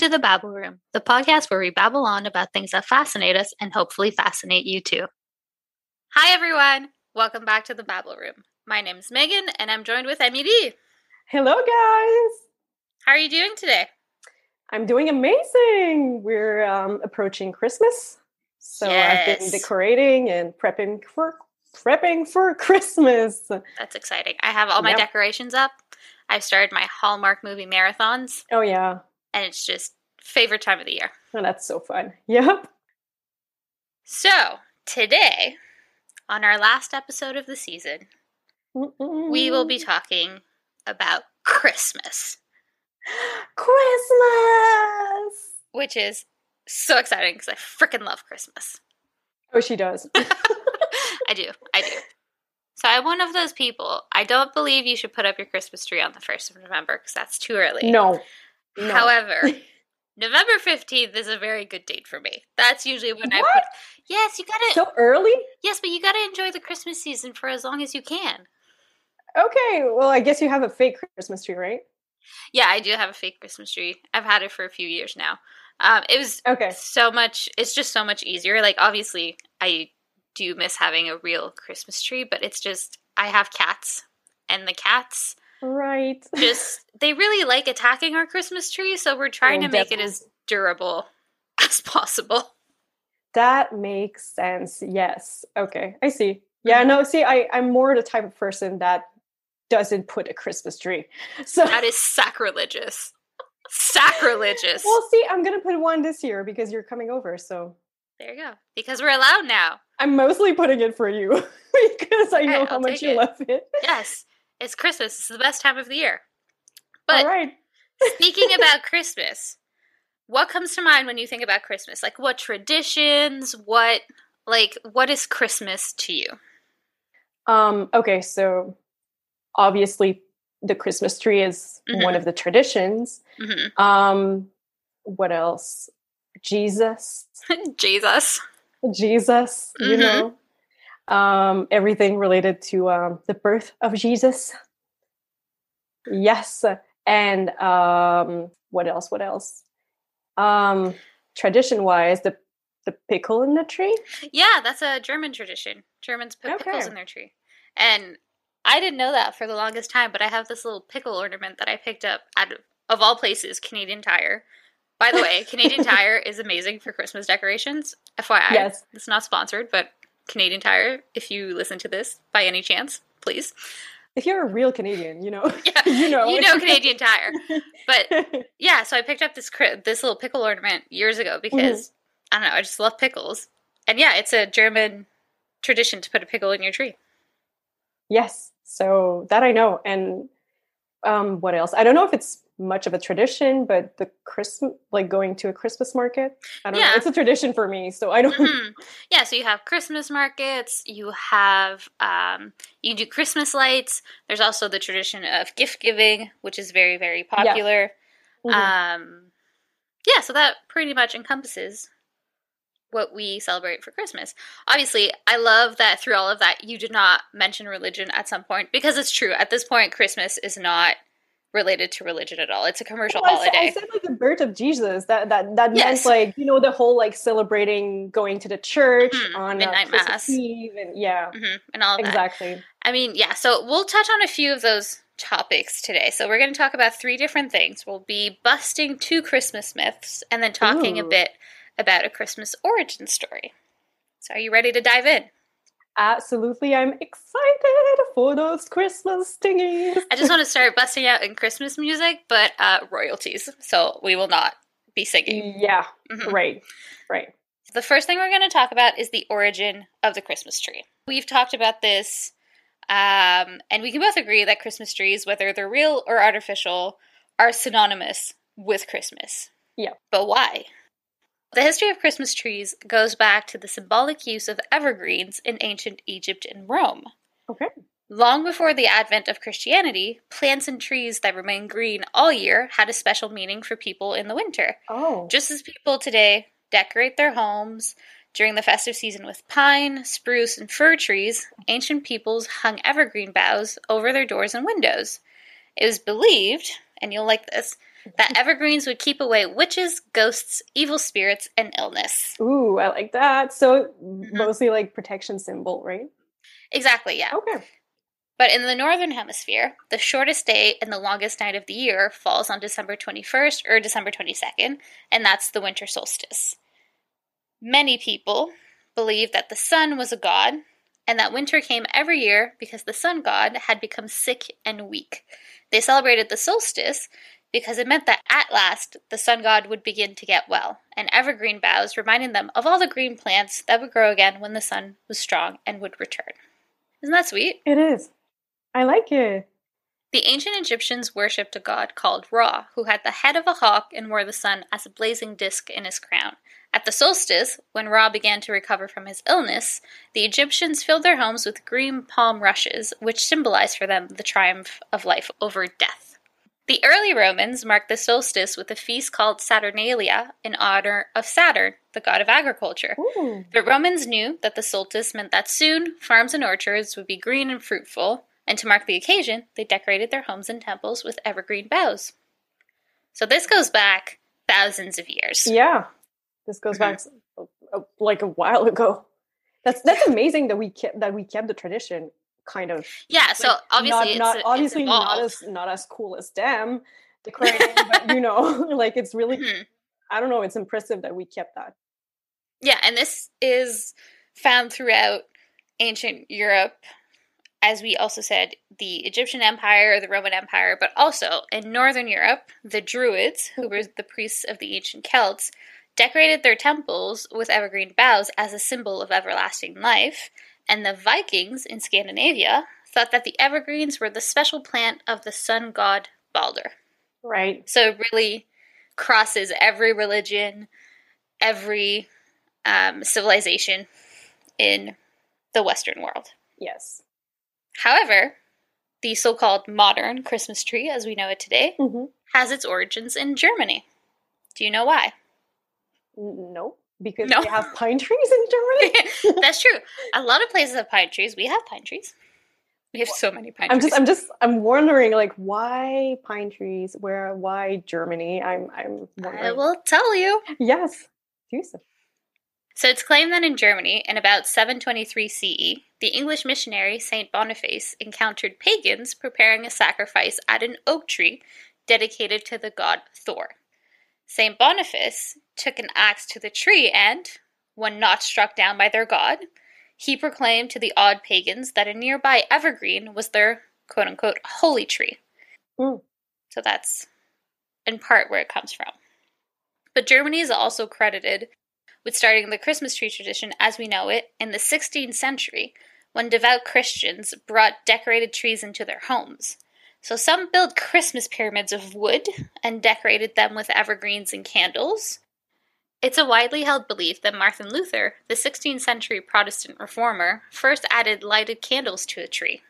to the Babble Room, the podcast where we babble on about things that fascinate us and hopefully fascinate you too. Hi, everyone. Welcome back to the Babble Room. My name is Megan, and I'm joined with Emily. Hello, guys. How are you doing today? I'm doing amazing. We're um, approaching Christmas, so I've been decorating and prepping for prepping for Christmas. That's exciting. I have all my Yep. decorations up. I've started my Hallmark movie marathons, Oh yeah, and it's just favorite time of the year. oh, that's so fun. Yep. So, today, on our last episode of the season, we will be talking about Christmas, Christmas. which is so exciting because I freaking love Christmas. Oh, she does. I do. I do. So I'm one of those people. I don't believe you should put up your Christmas tree on the 1st of November because that's too early. no. No. However, November 15th is a very good date for me. That's usually when I What? put Yes, you got to so early. Yes, but you got to enjoy the Christmas season for as long as you can. Okay. Well, I guess you have a fake Christmas tree, right? Yeah, I do have a fake Christmas tree. I've had it for a few years now. Um, it was Okay. so much. It's just so much easier. Like obviously, I do miss having a real Christmas tree, but it's just I have cats, and the cats Right. just they really like attacking our Christmas tree. So we're trying Oh, to make it as durable as possible. That makes sense. Yes. Okay. I see. Yeah, Mhm. no, see, I, I'm more the type of person that doesn't put a Christmas tree. So That is sacrilegious. Sacrilegious. Well, see, I'm gonna put one this year because you're coming over, so there you go. Because we're allowed now. I'm mostly putting it for you because I know Okay, how much you it. love it. Yes, it's Christmas. It's the best time of the year. But All right. Speaking about Christmas, what comes to mind when you think about Christmas? Like what traditions, what like what is Christmas to you? Um, okay, so obviously the Christmas tree is one Mhm. of the traditions. hmm Um, what else? Jesus. Jesus. Jesus, you Mhm. know. Um, everything related to um, the birth of Jesus. Yes. And um, what else? What else? Um, tradition wise, the the pickle in the tree. Yeah, that's a German tradition. Germans put pickles in their tree. And I didn't know that for the longest time, but I have this little pickle ornament that I picked up at of all places, Canadian Tire. By the way, Canadian Tire is amazing for Christmas decorations. FYI. Yes. It's not sponsored, but Canadian Tire, if you listen to this by any chance, please. If you're a real Canadian, you know, Yeah, you know, You know Canadian Tire. But yeah, so I picked up this this little pickle ornament years ago mm-hmm. because I don't know, I just love pickles. And yeah, it's a German tradition to put a pickle in your tree. yes. So that I know. And um, what else? I don't know if it's much of a tradition, but the Christmas, like going to a Christmas market. I don't Yeah. know. It's a tradition for me, so I don't. Mhm. Yeah, so you have Christmas markets, you have um, you do Christmas lights. There's also the tradition of gift giving, which is very very popular. Mhm. Um, yeah, so that pretty much encompasses what we celebrate for Christmas. Obviously, I love that through all of that, you did not mention religion at some point because it's true. At this point, Christmas is not related to religion at all. It's a commercial Well, I said, holiday. I said like the birth of Jesus. That that that Yes. meant like you know the whole like celebrating going to the church Mhm. on Midnight uh, Mass. Eve and yeah, hmm and all of that. exactly. I mean, yeah, so we'll touch on a few of those topics today. So we're going to talk about three different things. We'll be busting two Christmas myths and then talking a bit about a Christmas origin story. So are you ready to dive in? Absolutely, I'm excited for those Christmas thingies. I just want to start busting out in Christmas music, but uh, royalties. So we will not be singing. Yeah, Mhm. right, right. The first thing we're going to talk about is the origin of the Christmas tree. We've talked about this, um, and we can both agree that Christmas trees, whether they're real or artificial, are synonymous with Christmas. Yeah. But why? The history of Christmas trees goes back to the symbolic use of evergreens in ancient Egypt and Rome. Okay. Long before the advent of Christianity, plants and trees that remain green all year had a special meaning for people in the winter. Oh, Just as people today decorate their homes during the festive season with pine, spruce, and fir trees, ancient peoples hung evergreen boughs over their doors and windows. It was believed, and you'll like this, that evergreens would keep away witches, ghosts, evil spirits, and illness. Ooh, I like that. So mm-hmm. mostly like protection symbol, right? Exactly, yeah. Okay. But in the northern hemisphere, the shortest day and the longest night of the year falls on December 21st or December 22nd, and that's the winter solstice. Many people believe that the sun was a god and that winter came every year because the sun god had become sick and weak. They celebrated the solstice because it meant that at last the sun god would begin to get well, and evergreen boughs reminding them of all the green plants that would grow again when the sun was strong and would return. Isn't that sweet? It is. I like it. The ancient Egyptians worshipped a god called Ra, who had the head of a hawk and wore the sun as a blazing disk in his crown. At the solstice, when Ra began to recover from his illness, the Egyptians filled their homes with green palm rushes, which symbolized for them the triumph of life over death. The early Romans marked the solstice with a feast called Saturnalia in honor of Saturn, the god of agriculture. Ooh. The Romans knew that the solstice meant that soon farms and orchards would be green and fruitful, and to mark the occasion, they decorated their homes and temples with evergreen boughs. So this goes back thousands of years. Yeah. This goes back like a while ago. That's that's amazing that we kept that we kept the tradition kind of. Yeah. So like, obviously, not, not obviously not as not as cool as them decorating, but you know, like it's really. Mm-hmm. I don't know. It's impressive that we kept that. Yeah, and this is found throughout ancient Europe, as we also said, the Egyptian Empire, the Roman Empire, but also in Northern Europe, the Druids, who were the priests of the ancient Celts, decorated their temples with evergreen boughs as a symbol of everlasting life, and the Vikings in Scandinavia thought that the evergreens were the special plant of the sun god Balder. Right. So it really crosses every religion, every um, civilization in the Western world. Yes. However, the so called modern Christmas tree, as we know it today, mm-hmm. has its origins in Germany. Do you know why? No, because no. we have pine trees in Germany. That's true. A lot of places have pine trees. We have pine trees. We have so many pine trees. I'm just I'm just I'm wondering like why pine trees? Where why Germany? I'm I'm wondering. I will tell you. Yes. Do so. So it's claimed that in Germany, in about 723 CE, the English missionary Saint Boniface encountered pagans preparing a sacrifice at an oak tree dedicated to the god Thor. St. Boniface took an axe to the tree and, when not struck down by their god, he proclaimed to the odd pagans that a nearby evergreen was their quote unquote holy tree. Mm. So that's in part where it comes from. But Germany is also credited with starting the Christmas tree tradition as we know it in the 16th century when devout Christians brought decorated trees into their homes. So some built Christmas pyramids of wood and decorated them with evergreens and candles. It's a widely held belief that Martin Luther, the 16th century Protestant reformer, first added lighted candles to a tree.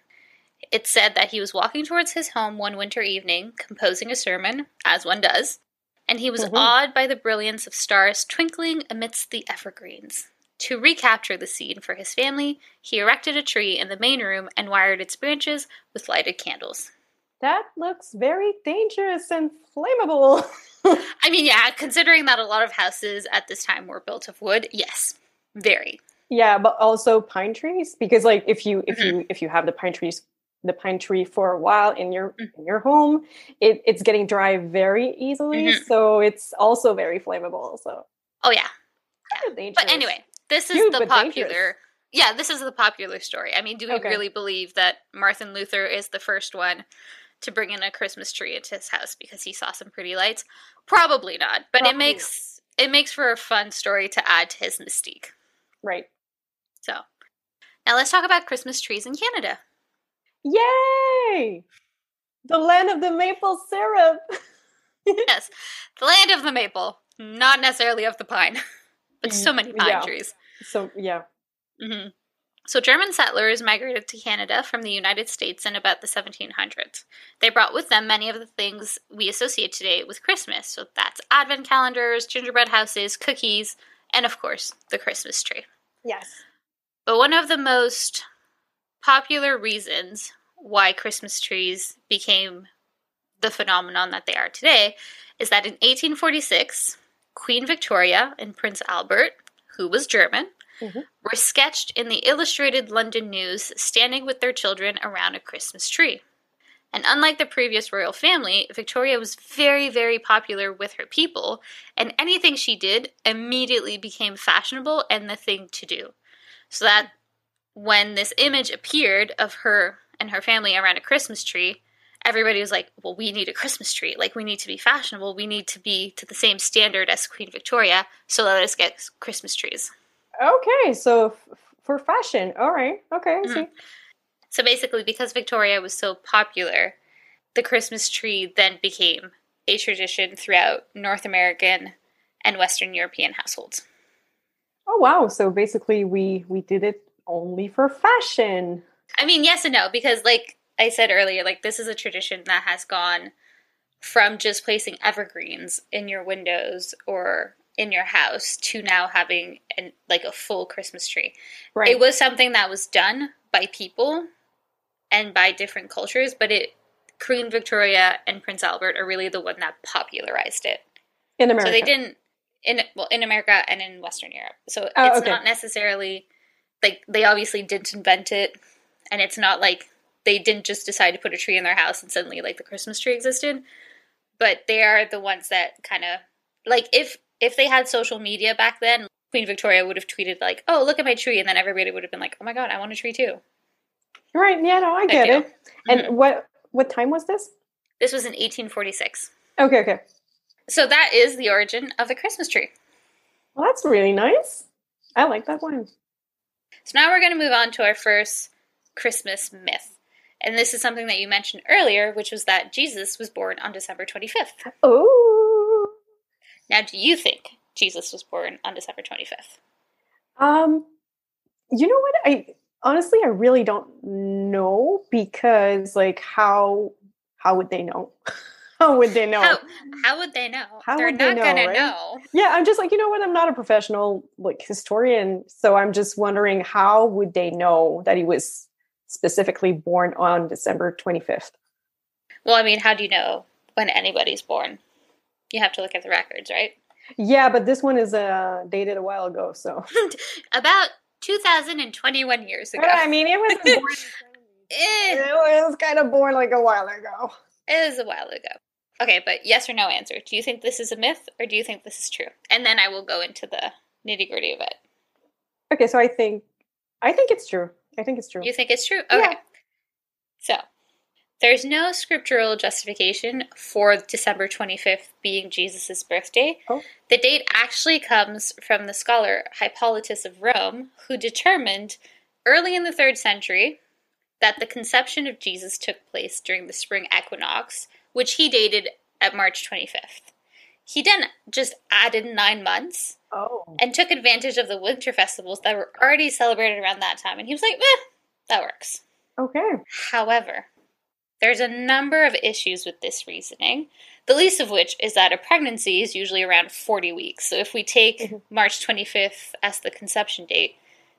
It's said that he was walking towards his home one winter evening, composing a sermon, as one does, and he was mm-hmm. awed by the brilliance of stars twinkling amidst the evergreens. To recapture the scene for his family, he erected a tree in the main room and wired its branches with lighted candles that looks very dangerous and flammable. I mean, yeah, considering that a lot of houses at this time were built of wood, yes, very. Yeah, but also pine trees because like if you if mm-hmm. you if you have the pine trees the pine tree for a while in your mm-hmm. in your home, it, it's getting dry very easily, mm-hmm. so it's also very flammable. So Oh yeah. yeah. But anyway, this is Cute, the popular dangerous. Yeah, this is the popular story. I mean, do we okay. really believe that Martin Luther is the first one to bring in a Christmas tree into his house because he saw some pretty lights? Probably not, but Probably it makes it makes for a fun story to add to his mystique. Right. So, now let's talk about Christmas trees in Canada. Yay! The land of the maple syrup. yes, the land of the maple, not necessarily of the pine, but so many pine yeah. trees. So yeah. Mm-hmm. So, German settlers migrated to Canada from the United States in about the 1700s. They brought with them many of the things we associate today with Christmas. So, that's advent calendars, gingerbread houses, cookies, and of course, the Christmas tree. Yes. But one of the most popular reasons why Christmas trees became the phenomenon that they are today is that in 1846, Queen Victoria and Prince Albert, who was German, mm-hmm. were sketched in the Illustrated London News standing with their children around a Christmas tree. And unlike the previous royal family, Victoria was very, very popular with her people, and anything she did immediately became fashionable and the thing to do. So that when this image appeared of her and her family around a Christmas tree, everybody was like, well, we need a Christmas tree. Like, we need to be fashionable. We need to be to the same standard as Queen Victoria. So let us get Christmas trees. Okay. So f- for fashion. All right. Okay. I mm-hmm. see. So basically, because Victoria was so popular, the Christmas tree then became a tradition throughout North American and Western European households. Oh wow! So basically, we we did it only for fashion. I mean, yes and no, because like I said earlier, like this is a tradition that has gone from just placing evergreens in your windows or in your house to now having an, like a full Christmas tree. Right. It was something that was done by people and by different cultures, but it Queen Victoria and Prince Albert are really the one that popularized it in America. So they didn't in well in America and in Western Europe. So oh, it's okay. not necessarily like they obviously didn't invent it, and it's not like they didn't just decide to put a tree in their house and suddenly like the Christmas tree existed. But they are the ones that kind of like if if they had social media back then, Queen Victoria would have tweeted like, "Oh, look at my tree," and then everybody would have been like, "Oh my god, I want a tree too." Right. Yeah. No, I get I it. And mm-hmm. what what time was this? This was in 1846. Okay. Okay. So that is the origin of the Christmas tree. Well, that's really nice. I like that one. So now we're going to move on to our first Christmas myth. And this is something that you mentioned earlier, which was that Jesus was born on December 25th. Oh. Now, do you think Jesus was born on December 25th? Um, you know what? I honestly I really don't know because like how how would they know? how would they know? How, how would they know? How They're not they know, gonna right? know. Yeah, I'm just like, you know what? I'm not a professional like historian, so I'm just wondering how would they know that he was specifically born on December 25th? Well, I mean, how do you know when anybody's born? You have to look at the records, right? Yeah, but this one is uh, dated a while ago, so about 2021 years ago. I mean, it was born. Eh. it was kind of born like a while ago. It was a while ago. Okay, but yes or no answer. Do you think this is a myth or do you think this is true? And then I will go into the nitty gritty of it. Okay, so I think I think it's true. I think it's true. You think it's true? Okay. Yeah. So, there's no scriptural justification for December 25th being Jesus' birthday. Oh. The date actually comes from the scholar Hippolytus of Rome, who determined early in the third century that the conception of Jesus took place during the spring equinox, which he dated at March 25th. He then just added nine months oh. and took advantage of the winter festivals that were already celebrated around that time. And he was like, eh, that works. Okay. However, there's a number of issues with this reasoning, the least of which is that a pregnancy is usually around 40 weeks. So if we take mm-hmm. March 25th as the conception date,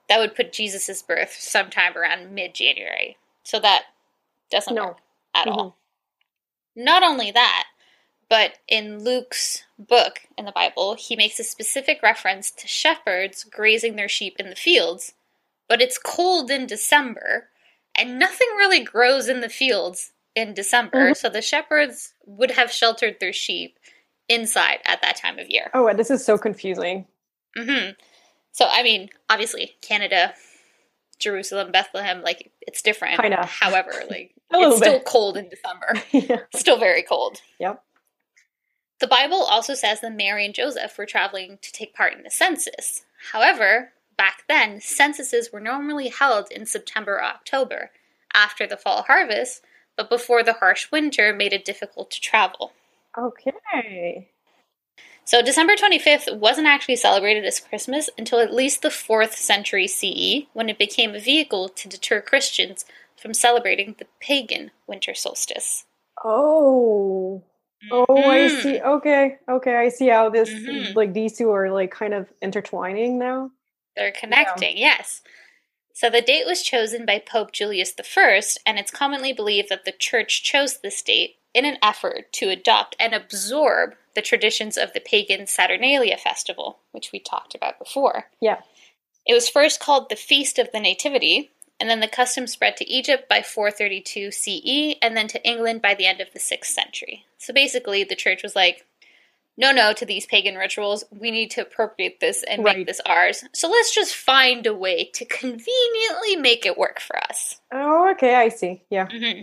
that would put Jesus' birth sometime around mid January. So that doesn't no. work at mm-hmm. all. Not only that, but in Luke's book in the Bible, he makes a specific reference to shepherds grazing their sheep in the fields, but it's cold in December, and nothing really grows in the fields in December, mm-hmm. so the shepherds would have sheltered their sheep inside at that time of year. Oh, this is so confusing. Mm-hmm. So, I mean, obviously, Canada, Jerusalem, Bethlehem, like it's different. Kinda. However, like it's bit. still cold in December. yeah. Still very cold. Yep. The Bible also says that Mary and Joseph were traveling to take part in the census. However, back then, censuses were normally held in September or October, after the fall harvest, but before the harsh winter made it difficult to travel. Okay. So December 25th wasn't actually celebrated as Christmas until at least the 4th century CE, when it became a vehicle to deter Christians from celebrating the pagan winter solstice. Oh. Oh, mm-hmm. I see. Okay, okay, I see how this mm-hmm. like these two are like kind of intertwining now. They're connecting, yeah. yes. So the date was chosen by Pope Julius I, and it's commonly believed that the church chose this date in an effort to adopt and absorb the traditions of the pagan Saturnalia festival, which we talked about before. Yeah. It was first called the Feast of the Nativity, and then the custom spread to Egypt by 432 CE, and then to England by the end of the 6th century. So basically, the church was like, no, no to these pagan rituals. We need to appropriate this and Right. make this ours. So let's just find a way to conveniently make it work for us. Oh, okay, I see. Yeah. hmm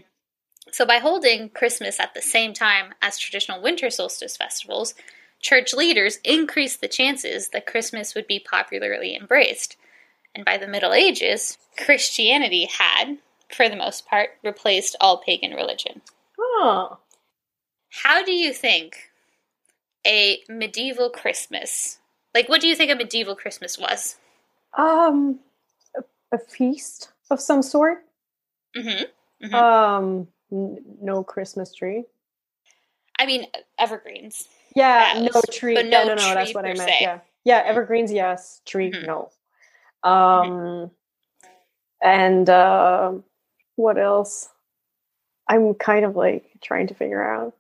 So, by holding Christmas at the same time as traditional winter solstice festivals, church leaders increased the chances that Christmas would be popularly embraced. And by the Middle Ages, Christianity had, for the most part, replaced all pagan religion. Oh. How do you think a medieval Christmas, like what do you think a medieval Christmas was? Um, a, a feast of some sort. hmm Mhm. Um, n- no Christmas tree. I mean, evergreens. Yeah, no tree. but yeah, no no, no, that's what I meant. se. Yeah, yeah, evergreens, yes. Tree, Mhm. no. Um, and uh, what else? I'm kind of like trying to figure out.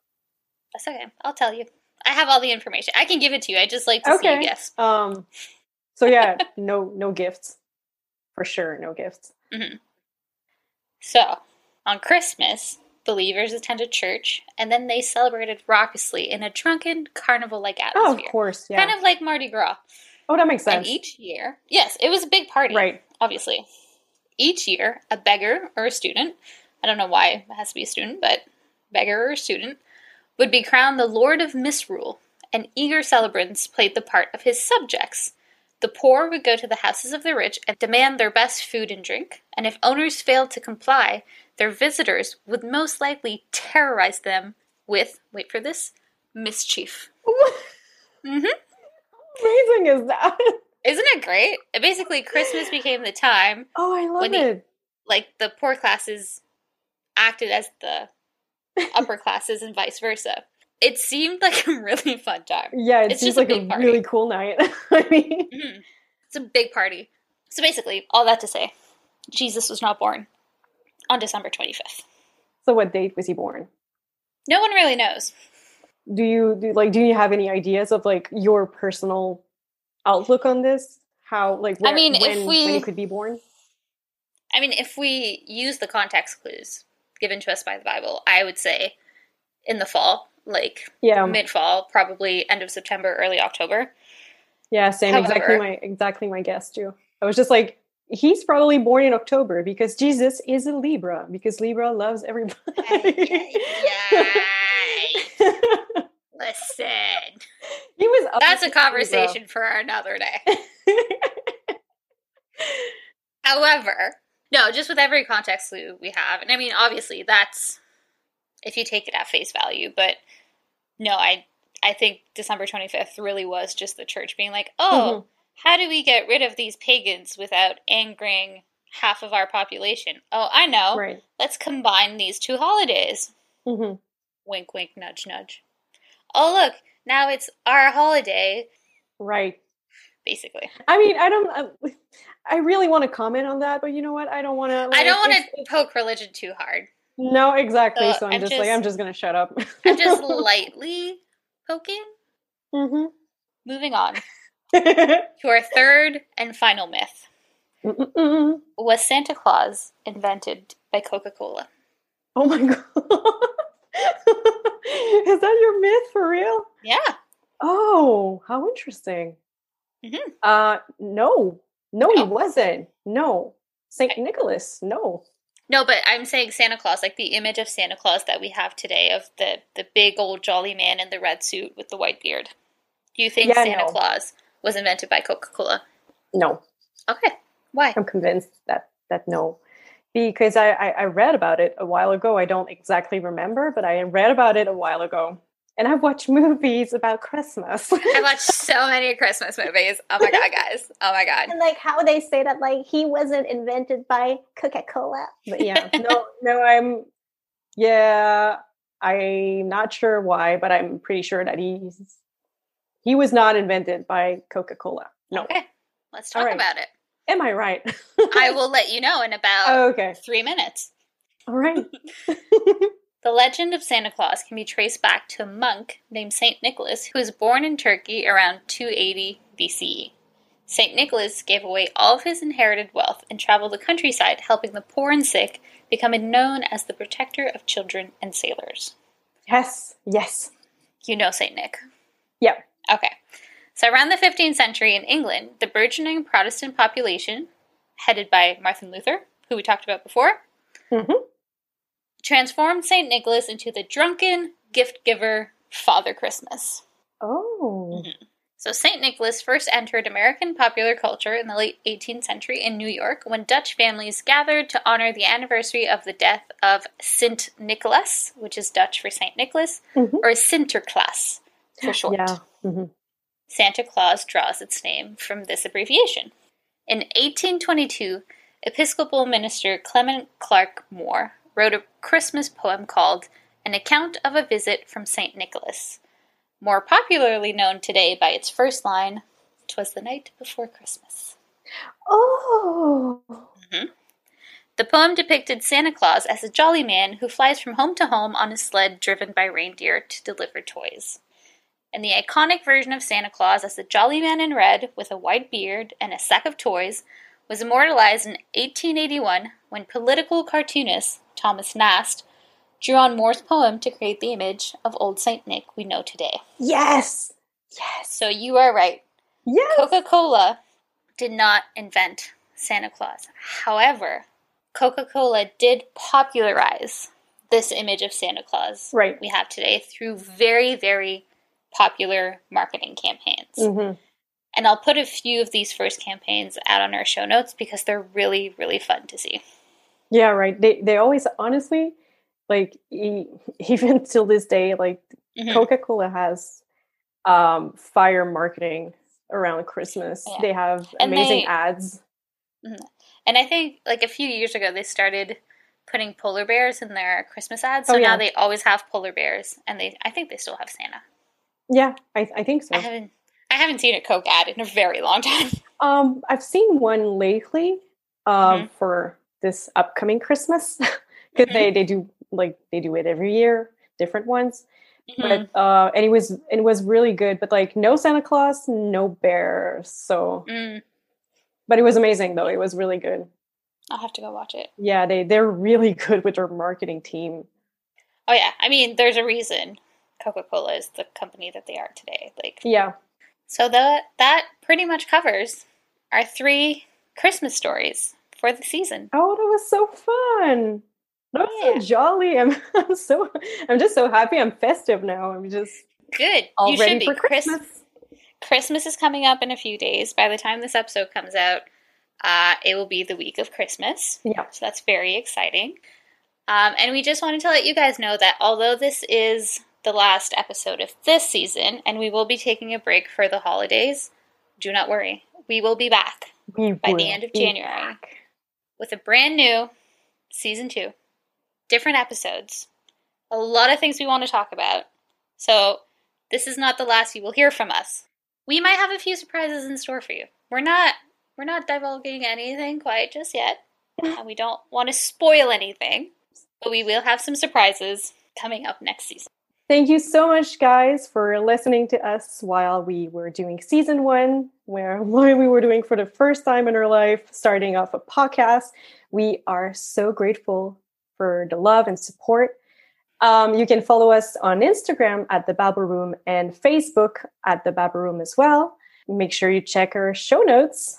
That's okay. I'll tell you. I have all the information. I can give it to you. I just like to see you Okay. guess. Um, so yeah, no, no gifts, for sure, no gifts. So, on Christmas, believers attended church and then they celebrated raucously in a drunken carnival like atmosphere. Oh, of course, yeah. Kind of like Mardi Gras. oh, that makes And sense. each year, yes, it was a big party. Right. Obviously. Each year, a beggar or a student, I don't know why it has to be a student, but beggar or a student, would be crowned the Lord of Misrule, and eager celebrants played the part of his subjects. The poor would go to the houses of the rich and demand their best food and drink, and if owners failed to comply, their visitors would most likely terrorize them with, wait for this, mischief. hmm amazing is that? Isn't it great? Basically, Christmas became the time Oh, I love it. like the poor classes acted as the upper classes and vice versa. It seemed like a really fun time. Yeah, it it's seems just like a, party. really cool night. I mean, Mhm. It's a big party. So basically, all that to say, Jesus was not born on December 25th. so what date was he born? No one really knows. Do you do like do you have any ideas of like your personal outlook on this? How like where, mean, if we- when he could be born? I mean, if we use the context clues given to us by the Bible, I would say in the fall, like Yeah, mid fall, probably end of September, early October. yeah, same. exactly my exactly my guess too. I was just like, he's probably born in October because Jesus is a Libra because Libra loves everybody. Listen. he was. That's a conversation for another day. However, no, just with every context clue we have, and I mean, obviously, that's if you take it at face value. But no, I I think December twenty fifth really was just the church being like, oh, how do we get rid of these pagans without angering half of our population? Oh, I know. right. Let's combine these two holidays. hmm Wink, wink, nudge, nudge. Oh, look, now it's our holiday, Right. Basically. I mean, I don't. I, really want to comment on that, but you know what? I don't want to. I don't want to poke religion too hard. No, exactly. So So, I'm, I'm just, like, I'm just gonna shut up. I'm just lightly poking. hmm Moving on to our third and final myth. Mm-mm-mm. Was Santa Claus invented by Coca Cola? oh my god! Is that your myth for real? Yeah. Oh, how interesting. Mhm. Uh, no, no, he wasn't. No, Saint Nicholas. No. No, but I'm saying Santa Claus, like the image of Santa Claus that we have today of the, the big old jolly man in the red suit with the white beard. Do you think Yeah, Santa no. Claus was invented by Coca Cola? No, Okay. Why? I'm convinced that that no, because I, I I read about it a while ago. I don't exactly remember, but I read about it a while ago, and I've watched movies about Christmas. I watched so many Christmas movies. Oh my god, guys. Oh my god. And like how they say that like he wasn't invented by Coca Cola. but yeah, no, no, I'm yeah, I'm not sure why, but I'm pretty sure that he's he was not invented by Coca Cola. No, Okay. Let's talk right. about it. am I right? I will let you know in about Oh, okay, three minutes. all right. The legend of Santa Claus can be traced back to a monk named St. Nicholas who was born in Turkey around 280 BCE. St. Nicholas gave away all of his inherited wealth and traveled the countryside helping the poor and sick, becoming known as the protector of children and sailors. Yes, yes. You know St. Nick. Yep. Okay. So around the 15th century in England, the burgeoning Protestant population, headed by Martin Luther, who we talked about before, Mm-hmm. Transformed St. Nicholas into the drunken gift giver Father Christmas. Oh. So St. Nicholas first entered American popular culture in the late 18th century in New York when Dutch families gathered to honor the anniversary of the death of Sint Nicholas, which is Dutch for St. Nicholas, Mhm. or Sinterklaas for short. Yeah. hmm Santa Claus draws its name from this abbreviation. In 1822, Episcopal minister Clement Clarke Moore wrote a Christmas poem called An Account of a Visit from St. Nicholas, more popularly known today by its first line, "'Twas the night before Christmas." Oh. Mm-hmm. The poem depicted Santa Claus as a jolly man who flies from home to home on a sled driven by reindeer to deliver toys. And the iconic version of Santa Claus as the jolly man in red with a white beard and a sack of toys was immortalized in 1881 when political cartoonist Thomas Nast drew on Moore's poem to create the image of Old Saint Nick we know today. Yes. Yes. So you are right. Yes. Coca Cola did not invent Santa Claus. However, Coca Cola did popularize this image of Santa Claus Right. we have today through very, very popular marketing campaigns. hmm And I'll put a few of these first campaigns out on our show notes because they're really, really fun to see. Yeah. Right. They they always honestly like even till this day like Mhm. Coca Cola has um fire marketing around Christmas. Yeah. They have And amazing they- ads. And I think like a few years ago they started putting polar bears in their Christmas ads. So Oh, yeah. now they always have polar bears and they I think they still have Santa. Yeah, I, I think so. I haven't I haven't seen a Coke ad in a very long time. Um, I've seen one lately uh, Mhm. for this upcoming Christmas because Mhm. they, they do like they do it every year, different ones. Mhm. But uh, and it was it was really good. But like no Santa Claus, no bear. So, Mm, but it was amazing though. It was really good. I'll have to go watch it. Yeah, they they're really good with their marketing team. Oh yeah, I mean, there's a reason Coca-Cola is the company that they are today. Like, Yeah. So that that pretty much covers our three Christmas stories for the season. Oh, that was so fun. That was Yeah. so jolly. I'm, I'm so I'm just so happy. I'm festive now. I'm just Good. all you ready should be. for Chris- Christmas. Christmas is coming up in a few days. By the time this episode comes out, uh, it will be the week of Christmas. Yeah. So that's very exciting. Um, and we just wanted to let you guys know that although this is the last episode of this season, and we will be taking a break for the holidays, do not worry. We will be back We by the end of January back. with a brand new season two, different episodes, a lot of things we want to talk about. So, this is not the last you will hear from us. We might have a few surprises in store for you. We're not we're not divulging anything quite just yet, and we don't want to spoil anything, but we will have some surprises coming up next season. Thank you so much, guys, for listening to us while we were doing season one, where we were doing for the first time in our life, starting off a podcast. We are so grateful for the love and support. Um, you can follow us on Instagram at the Babble Room and Facebook at the Babble Room as well. Make sure you check our show notes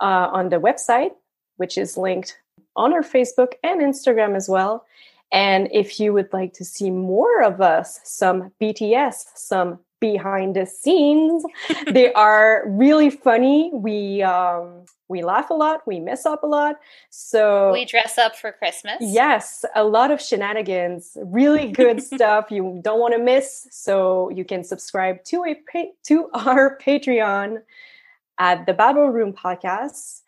uh, on the website, which is linked on our Facebook and Instagram as well. And if you would like to see more of us, some BTS, some behind the scenes, they are really funny. We um, we laugh a lot, we mess up a lot. So We dress up for Christmas. Yes, a lot of shenanigans, really good stuff you don't want to miss. So you can subscribe to a pa- to our Patreon at the Babble Room Podcast.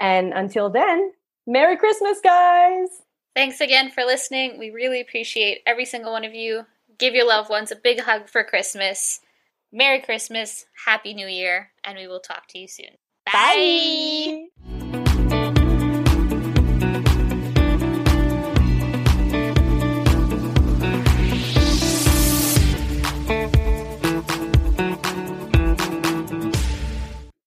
And until then, Merry Christmas, guys! Thanks again for listening. We really appreciate every single one of you. Give your loved ones a big hug for Christmas. Merry Christmas, Happy New Year, and we will talk to you soon. Bye. Bye.